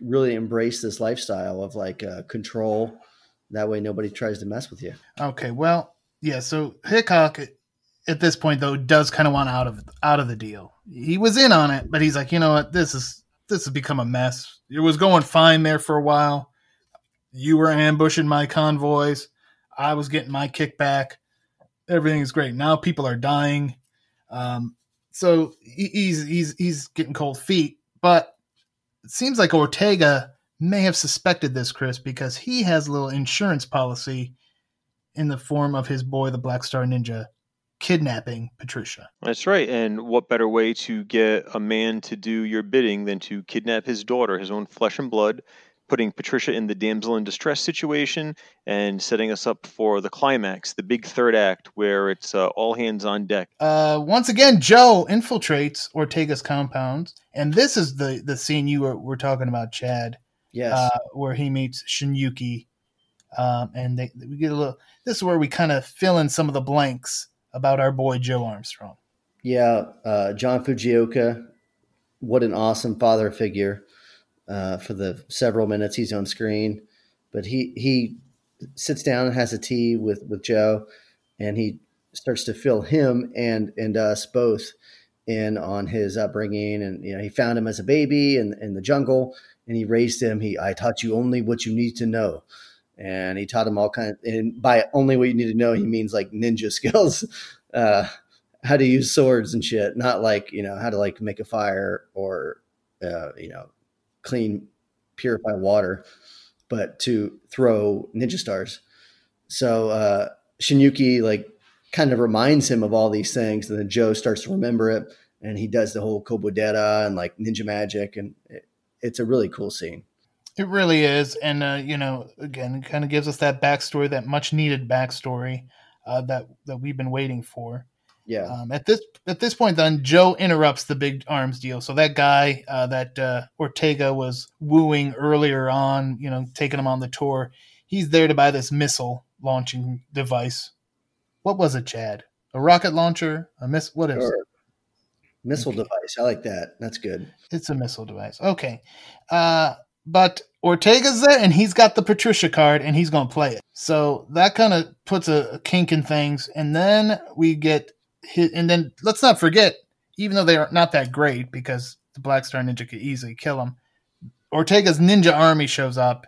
really embrace this lifestyle of like uh, control. That way, nobody tries to mess with you. Okay, well, yeah, so Hickok at this point though does kind of want out of out of the deal. He was in on it, but he's like, "You know what? This is this has become a mess. It was going fine there for a while. You were ambushing my convoys. I was getting my kickback. Everything is great. Now people are dying. Um, so he's he's he's getting cold feet. But it seems like Ortega may have suspected this, Chris, because he has a little insurance policy in the form of his boy, the Black Star Ninja, kidnapping Patricia. That's right. And what better way to get a man to do your bidding than to kidnap his daughter, his own flesh and blood, putting Patricia in the damsel in distress situation and setting us up for the climax, the big third act where it's uh, all hands on deck. Uh, once again, Joe infiltrates Ortega's compound, and this is the the scene you were, were talking about, Chad, Yes, uh, where he meets Shinyuki, um, and they we get a little. This is where we kind of fill in some of the blanks about our boy Joe Armstrong. yeah. Uh, John Fujioka, what an awesome father figure uh, for the several minutes he's on screen. But he he sits down and has a tea with with Joe, and he starts to fill him and and us both in on his upbringing. And you know, he found him as a baby in in the jungle, and he raised him. He I taught you only what you need to know. And he taught him all kinds. And by only what you need to know, he means like ninja skills, uh, how to use swords and shit. Not like you know how to like make a fire or uh, you know clean, purify water, but to throw ninja stars. So uh, Shinyuki like kind of reminds him of all these things, and then Joe starts to remember it, and he does the whole Kobodera and like ninja magic, and it, it's a really cool scene. It really is, and uh, you know, again, it kind of gives us that backstory, that much needed backstory uh, that that we've been waiting for. Yeah, Um, at this at this point, then Joe interrupts the big arms deal. So that guy uh, that uh, Ortega was wooing earlier on, you know, taking him on the tour, he's there to buy this missile launching device. What was it, Chad? A rocket launcher? A miss? What is it? Missile Okay. device. I like that. That's good. It's a missile device. Okay. Uh, but Ortega's there and he's got the Patricia card and he's going to play it. So that kind of puts a, a kink in things. And then we get hit. And then let's not forget, even though they are not that great because the Black Star Ninja could easily kill him, Ortega's ninja army shows up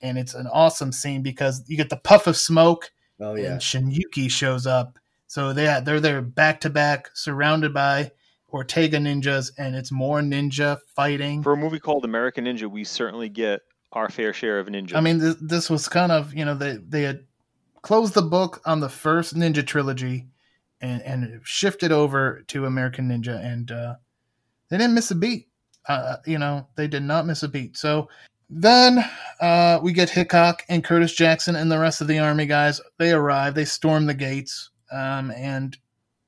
and it's an awesome scene because you get the puff of smoke Oh yeah, and Shinyuki shows up. So they they're there back to back, surrounded by Ortega ninjas, and it's more ninja fighting. For a movie called American Ninja, we certainly get our fair share of ninja. I mean, th- this was kind of you know they they had closed the book on the first Ninja trilogy, and and shifted over to American Ninja, and uh, they didn't miss a beat. Uh, you know, they did not miss a beat. So then uh, we get Hickok and Curtis Jackson and the rest of the army guys. They arrive. They storm the gates, um, and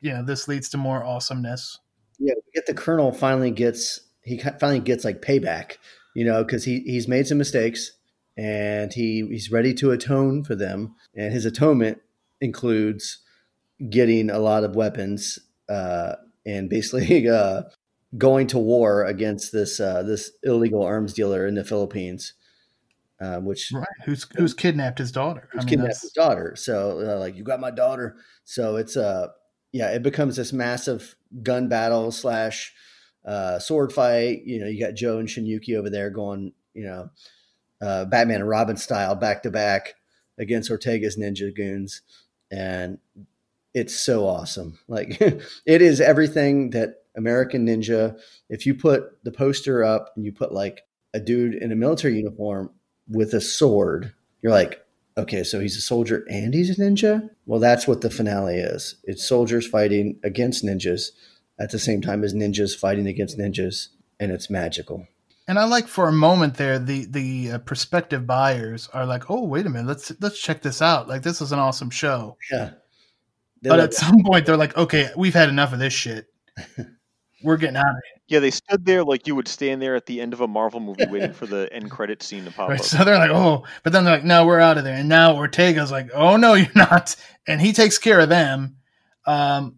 you know this leads to more awesomeness. Yeah. We get the colonel finally gets he finally gets like payback, you know, because he he's made some mistakes and he he's ready to atone for them, and his atonement includes getting a lot of weapons uh, and basically uh, going to war against this uh, this illegal arms dealer in the Philippines, uh, which right. who's who's kidnapped his daughter. Who's I mean, kidnapped that's... his daughter? So uh, like, you got my daughter. So it's a uh, yeah, it becomes this massive gun battle slash uh, sword fight. You know, you got Joe and Shinyuki over there going, you know, uh, Batman and Robin style back to back against Ortega's ninja goons, and it's so awesome. Like it is everything that American Ninja. If you put the poster up and you put like a dude in a military uniform with a sword, you're like, okay, so he's a soldier and he's a ninja. Well, that's what the finale is. It's soldiers fighting against ninjas at the same time as ninjas fighting against ninjas, and it's magical. And I like for a moment there, the the uh, prospective buyers are like, "Oh, wait a minute, let's let's check this out. Like, this is an awesome show." Yeah. They're but like, at some point, they're like, "Okay, we've had enough of this shit. We're getting out of here." Yeah, they stood there like you would stand there at the end of a Marvel movie waiting for the end credit scene to pop right, up. So they're like, "Oh," but then they're like, "No, we're out of there." And now Ortega's like, "Oh no, you're not," and he takes care of them. Um,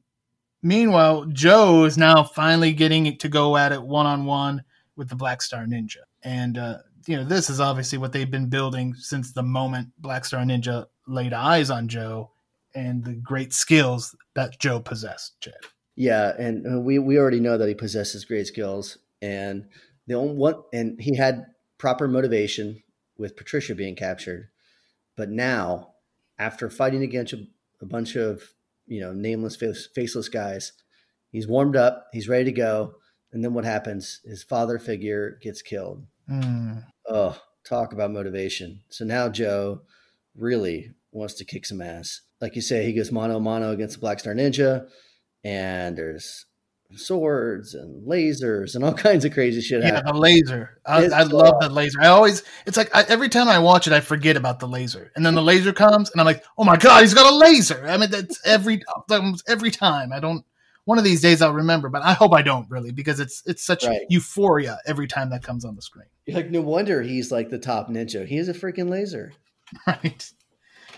meanwhile, Joe is now finally getting to go at it one on one with the Black Star Ninja. And, uh, you know, this is obviously what they've been building since the moment Black Star Ninja laid eyes on Joe and the great skills that Joe possessed, Chad. Yeah, and uh, we we already know that he possesses great skills, and the only one, and he had proper motivation with Patricia being captured, but now after fighting against a, a bunch of you know nameless, face, faceless guys, he's warmed up, he's ready to go, and then what happens? His father figure gets killed. Mm. Oh, talk about motivation. So now Joe really wants to kick some ass. Like you say, he goes mono mono against the Black Star Ninja, and there's swords and lasers and all kinds of crazy shit. Yeah, the laser. I, I love the laser. I always, it's like I, every time I watch it, I forget about the laser, and then the laser comes, and I'm like, oh my god, he's got a laser. I mean, that's every every time. I don't one of these days I'll remember, but I hope I don't really because it's it's such right. euphoria every time that comes on the screen. Like no wonder he's like the top ninja. He is a freaking laser. Right.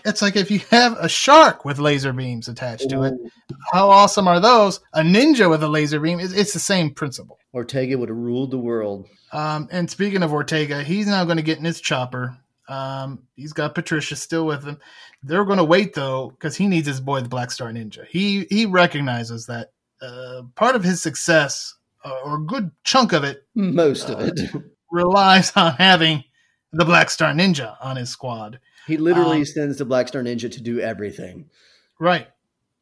It's like if you have a shark with laser beams attached to it, how awesome are those? A ninja with a laser beam, it's, it's the same principle. Ortega would have ruled the world. Um, and speaking of Ortega, he's now going to get in his chopper. Um, he's got Patricia still with him. They're going to wait though because he needs his boy, the Black Star Ninja. He he recognizes that uh, part of his success, uh, or a good chunk of it, most of it, relies on having the Black Star Ninja on his squad. He literally um, sends the Black Star Ninja to do everything. Right.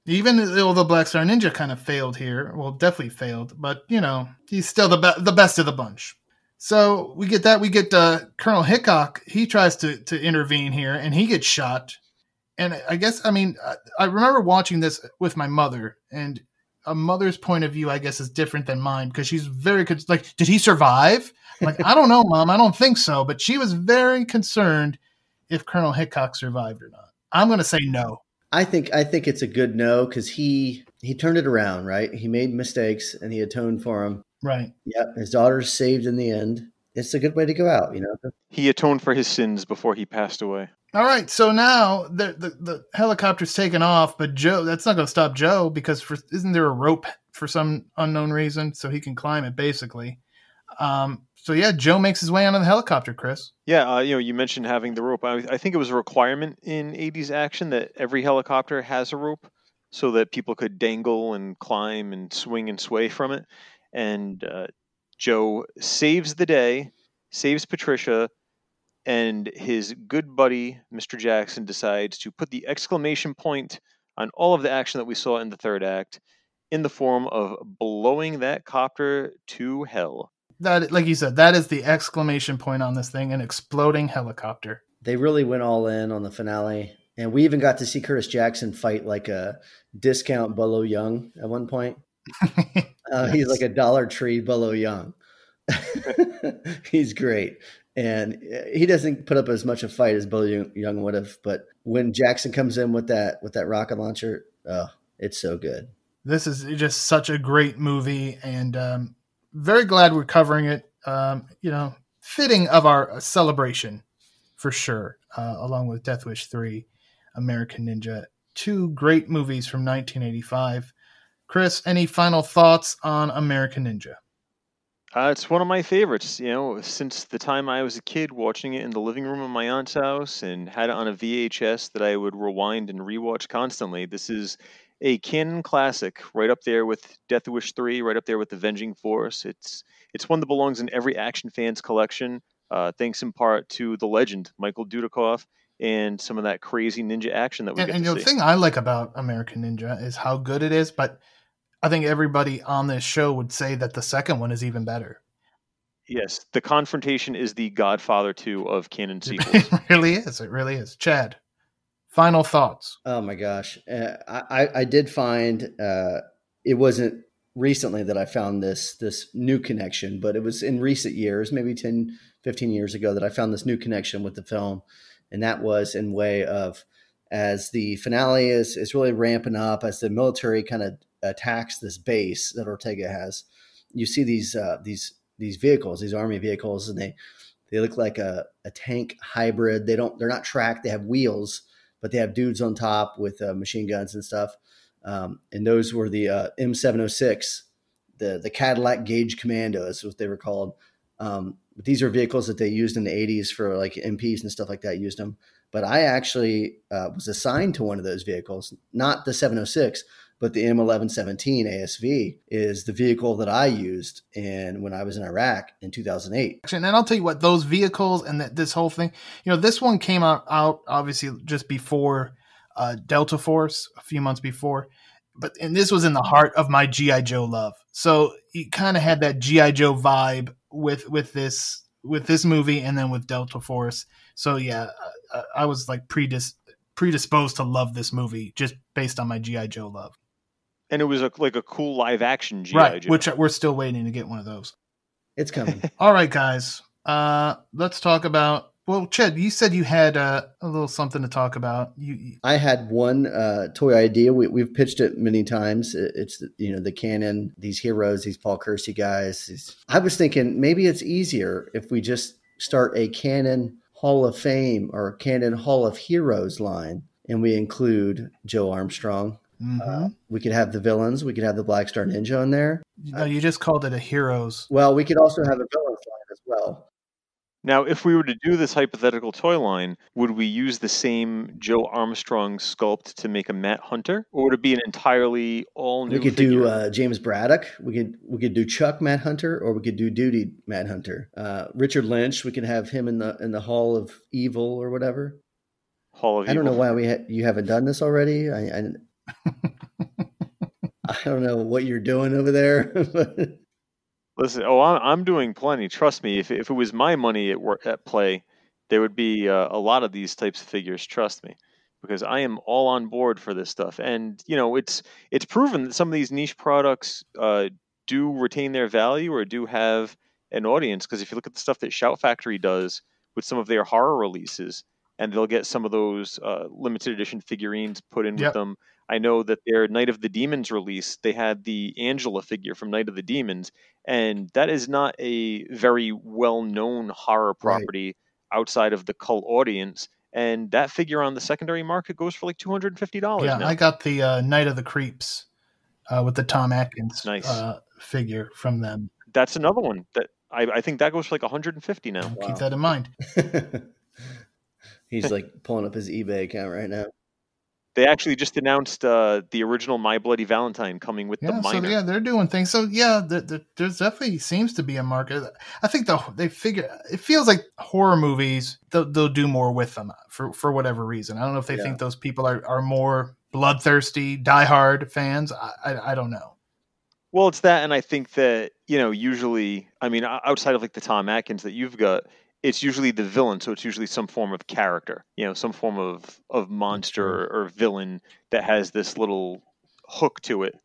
Even though the Black Star Ninja kind of failed here, well, definitely failed, but you know he's still the be- the best of the bunch. So we get that. We get uh, Colonel Hickok. He tries to to intervene here, and he gets shot. And I guess I mean I, I remember watching this with my mother, and a mother's point of view, I guess, is different than mine because she's very like, did he survive? I'm like, I don't know, mom. I don't think so. But she was very concerned if Colonel Hickok survived or not. I'm going to say no. I think I think it's a good no because he he turned it around, right? He made mistakes and he atoned for them. Right. Yep. His daughter's saved in the end. It's a good way to go out, you know. He atoned for his sins before he passed away. All right, so now the, the, the helicopter's taken off, but Joe that's not going to stop Joe because for, isn't there a rope for some unknown reason so he can climb it basically? Um, so yeah, Joe makes his way onto the helicopter. Chris. Yeah, uh, you know, you mentioned having the rope. I, I think it was a requirement in '80s action that every helicopter has a rope so that people could dangle and climb and swing and sway from it. And uh, Joe saves the day, saves Patricia, and his good buddy, Mr. Jackson, decides to put the exclamation point on all of the action that we saw in the third act in the form of blowing that copter to hell. That, like you said, that is the exclamation point on this thing an exploding helicopter. They really went all in on the finale. And we even got to see Curtis Jackson fight like a discount Bolo Yeung at one point. uh, he's like a Dollar Tree Bolo Yeung he's great and uh, he doesn't put up as much of a fight as Bolo Yeung would have. But when Jackson comes in with that with that rocket launcher, oh, it's so good. This is just such a great movie, and um, very glad we're covering it. Um, you know, fitting of our celebration for sure, uh, along with Death Wish Three, American Ninja, two great movies from 1985. Chris, any final thoughts on American Ninja? Uh, it's one of my favorites. You know, since the time I was a kid, watching it in the living room of my aunt's house, and had it on a VHS that I would rewind and rewatch constantly. This is a Cannon classic, right up there with Death Wish three, right up there with The Avenging Force. It's it's one that belongs in every action fan's collection. Uh, thanks in part to the legend Michael Dudikoff and some of that crazy ninja action that we And, and the see. thing I like about American Ninja is how good it is, but I think everybody on this show would say that the second one is even better. yes, the confrontation is the Godfather two of Cannon sequels. It really is. It really is. Chad, final thoughts. Oh my gosh, uh, I I did find uh, it wasn't recently that I found this this new connection, but it was in recent years, maybe 10, 15 years ago, that I found this new connection with the film, and that was in way of as the finale is is really ramping up as the military kind of attacks this base that Ortega has. You see these uh, these these vehicles, these army vehicles, and they they look like a, a tank hybrid. They don't they're not tracked. They have wheels but they have dudes on top with uh, machine guns and stuff. Um, and those were the uh, M706, the the Cadillac Gauge Commandos, is what they were called. Um, but these are vehicles that they used in the 80s for like MPs and stuff like that. Used them, but I actually uh, was assigned to one of those vehicles, not the 706, but the M1117 ASV is the vehicle that I used in when I was in Iraq in 2008. And I'll tell you what, those vehicles and that this whole thing, you know, this one came out, out obviously just before uh, Delta Force, a few months before. But and this was in the heart of my GI Joe love, so it kind of had that GI Joe vibe with with this with this movie, and then with Delta Force. So yeah, I, I was like predis- predisposed to love this movie just based on my GI Joe love, and it was a, like a cool live action GI right? Joe. Which we're still waiting to get one of those. It's coming. All right, guys. Uh, let's talk about. Well, Chad, you said you had uh, a little something to talk about. You, you I had one uh, toy idea. We, we've pitched it many times. It- It's the- you know the Cannon, these heroes, these Paul Kersey guys. These- I was thinking maybe it's easier if we just start a Cannon Hall of Fame or Cannon Hall of Heroes line, and we include Joe Armstrong. Mhm. Uh, we could have the villains. We could have the Black Star Ninja in there. no, you just called it a heroes. Well, we could also have a villains line as well. Now, if we were to do this hypothetical toy line, would we use the same Joe Armstrong sculpt to make a Matt Hunter, or would it be an entirely all new? We could figure? do uh, James Braddock. We could we could do Chuck Matt Hunter, or we could do Duty Matt Hunter. Uh, Richard Lynch. We could have him in the in the Hall of Evil or whatever. Hall of I don't know why we ha- you haven't done this already. I I, I don't know what you're doing over there. but Listen, oh, I'm, doing plenty. Trust me. If, if it was my money at work at play, there would be uh, a lot of these types of figures. Trust me, because I am all on board for this stuff. And you know, it's it's proven that some of these niche products uh, do retain their value or do have an audience. Because if you look at the stuff that Shout Factory does with some of their horror releases, and they'll get some of those uh, limited edition figurines put in Yep. with them. I know that their Night of the Demons release, they had the Angela figure from Night of the Demons, and that is not a very well known horror Right. property outside of the cult audience. And that figure on the secondary market goes for like two hundred and fifty dollars Yeah, now. I got the uh, Night of the Creeps uh, with the Tom Atkins Nice. uh, figure from them. That's another one that I, I think that goes for like one hundred and fifty now. Wow. Keep that in mind. he's like pulling up his eBay account right now. They actually just announced uh, the original My Bloody Valentine coming with the Yeah, so yeah, they're doing things. So yeah, there, there, there's definitely seems to be a market. I think the they figure it feels like horror movies they'll, they'll do more with them for for whatever reason. I don't know if they Yeah. think those people are, are more bloodthirsty, diehard fans. I, I I don't know. Well, it's that, and I think that you know, usually, I mean, outside of like the Tom Atkins that you've got, it's usually the villain, so it's usually some form of character, you know, some form of of monster or, villain that has this little hook to it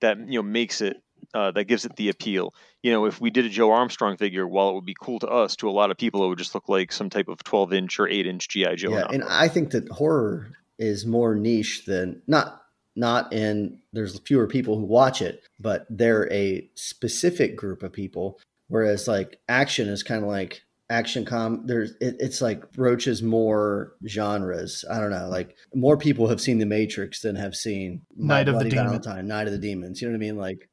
that you know makes it uh, that gives it the appeal. You know, if we did a Joe Armstrong figure, while it would be cool to us, to a lot of people, it would just look like some type of twelve inch or eight inch GI Joe. yeah, and I think that horror is more niche than not not in there's fewer people who watch it, but they're a specific group of people. Whereas like action is kind of like action com there's it, it's like broaches more genres i don't know like more people have seen the matrix than have seen My Night of the Bloody Demon. valentine night of the demons you know what i mean like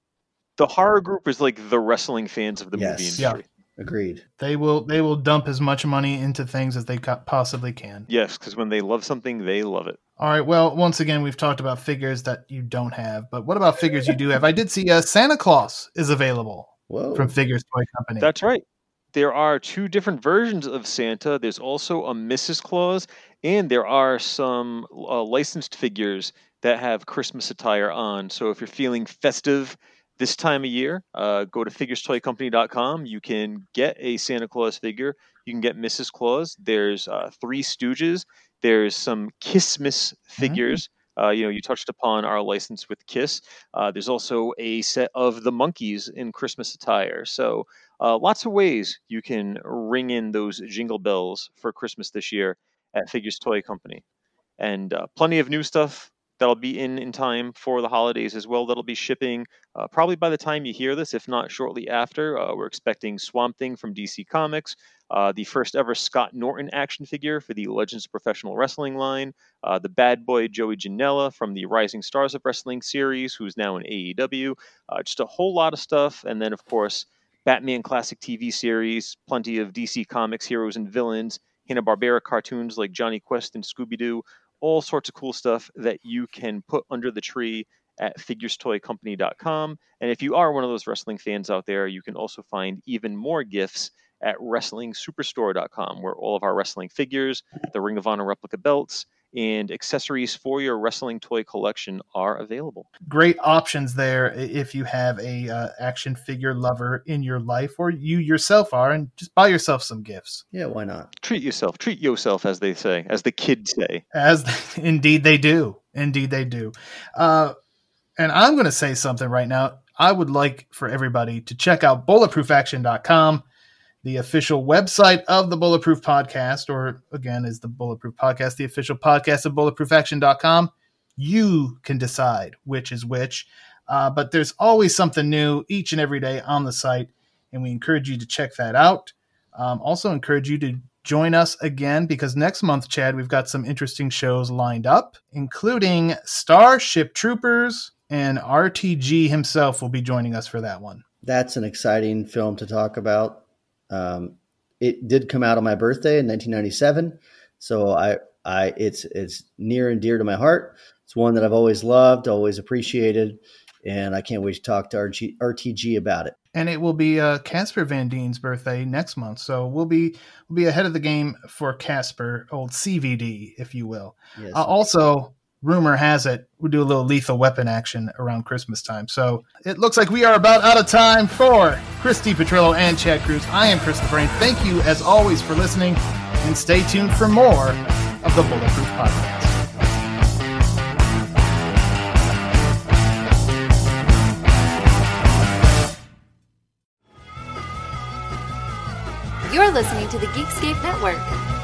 The horror group is like the wrestling fans of the Yes. movie Yeah. industry. Agreed. They will they will dump as much money into things as they possibly can. Yes, because when they love something, they love it. All right. Well, once again, we've talked about figures that you don't have, but what about figures you do have? I did see uh, Santa Claus is available Whoa. from Figures Toy Company. That's right. There are two different versions of Santa. There's also a Mrs. Claus, and there are some uh, licensed figures that have Christmas attire on. So if you're feeling festive this time of year, uh, go to figurestoycompany.com. You can get a Santa Claus figure. You can get Mrs. Claus. There's uh, Three Stooges. There's some Kissmas figures. Uh, you know, you touched upon our license with Kiss. Uh, there's also a set of the Monkees in Christmas attire. So uh, lots of ways you can ring in those jingle bells for Christmas this year at Figures Toy Company. And uh, plenty of new stuff that'll be in in time for the holidays as well. That'll be shipping uh, probably by the time you hear this, if not shortly after. Uh, we're expecting Swamp Thing from DC Comics, uh, the first ever Scott Norton action figure for the Legends of Professional Wrestling line, uh, the bad boy Joey Janela from the Rising Stars of Wrestling series, who's now in AEW. Uh, just a whole lot of stuff. And then, of course, Batman Classic TV series, plenty of DC Comics heroes and villains, Hanna-Barbera cartoons like Jonny Quest and Scooby-Doo, all sorts of cool stuff that you can put under the tree at figurestoycompany.com. And if you are one of those wrestling fans out there, you can also find even more gifts at wrestlingsuperstore.com, where all of our wrestling figures, the Ring of Honor replica belts, and accessories for your wrestling toy collection are available. Great options there if you have a uh, action figure lover in your life, or you yourself are, and just buy yourself some gifts. Yeah, why not? Treat yourself, treat yourself, as they say, as the kids say. As indeed they do. Indeed they do. Uh, and I'm going to say something right now. I would like for everybody to check out bulletproofaction.com, the official website of the Bulletproof Podcast, or again, is the Bulletproof Podcast, the official podcast of bulletproofaction.com. You can decide which is which. Uh, but there's always something new each and every day on the site, and we encourage you to check that out. Um, also, encourage you to join us again because next month, Chad, we've got some interesting shows lined up, including Starship Troopers, and RTG himself will be joining us for that one. That's an exciting film to talk about. Um, it did come out on my birthday in 1997, so I, I, it's it's near and dear to my heart. It's one that I've always loved, always appreciated, and I can't wait to talk to RG, RTG about it. And it will be uh, Casper Van Dien's birthday next month, so we'll be we'll be ahead of the game for Casper, old CVD, if you will. Yes. Uh, also, rumor has it we do a little lethal weapon action around Christmas time. So it looks like we are about out of time for Christy Petrillo and Chad Cruz. I am Chris Brain. Thank you as always for listening, and stay tuned for more of the Bulletproof Podcast. You're listening to the Geekscape Network.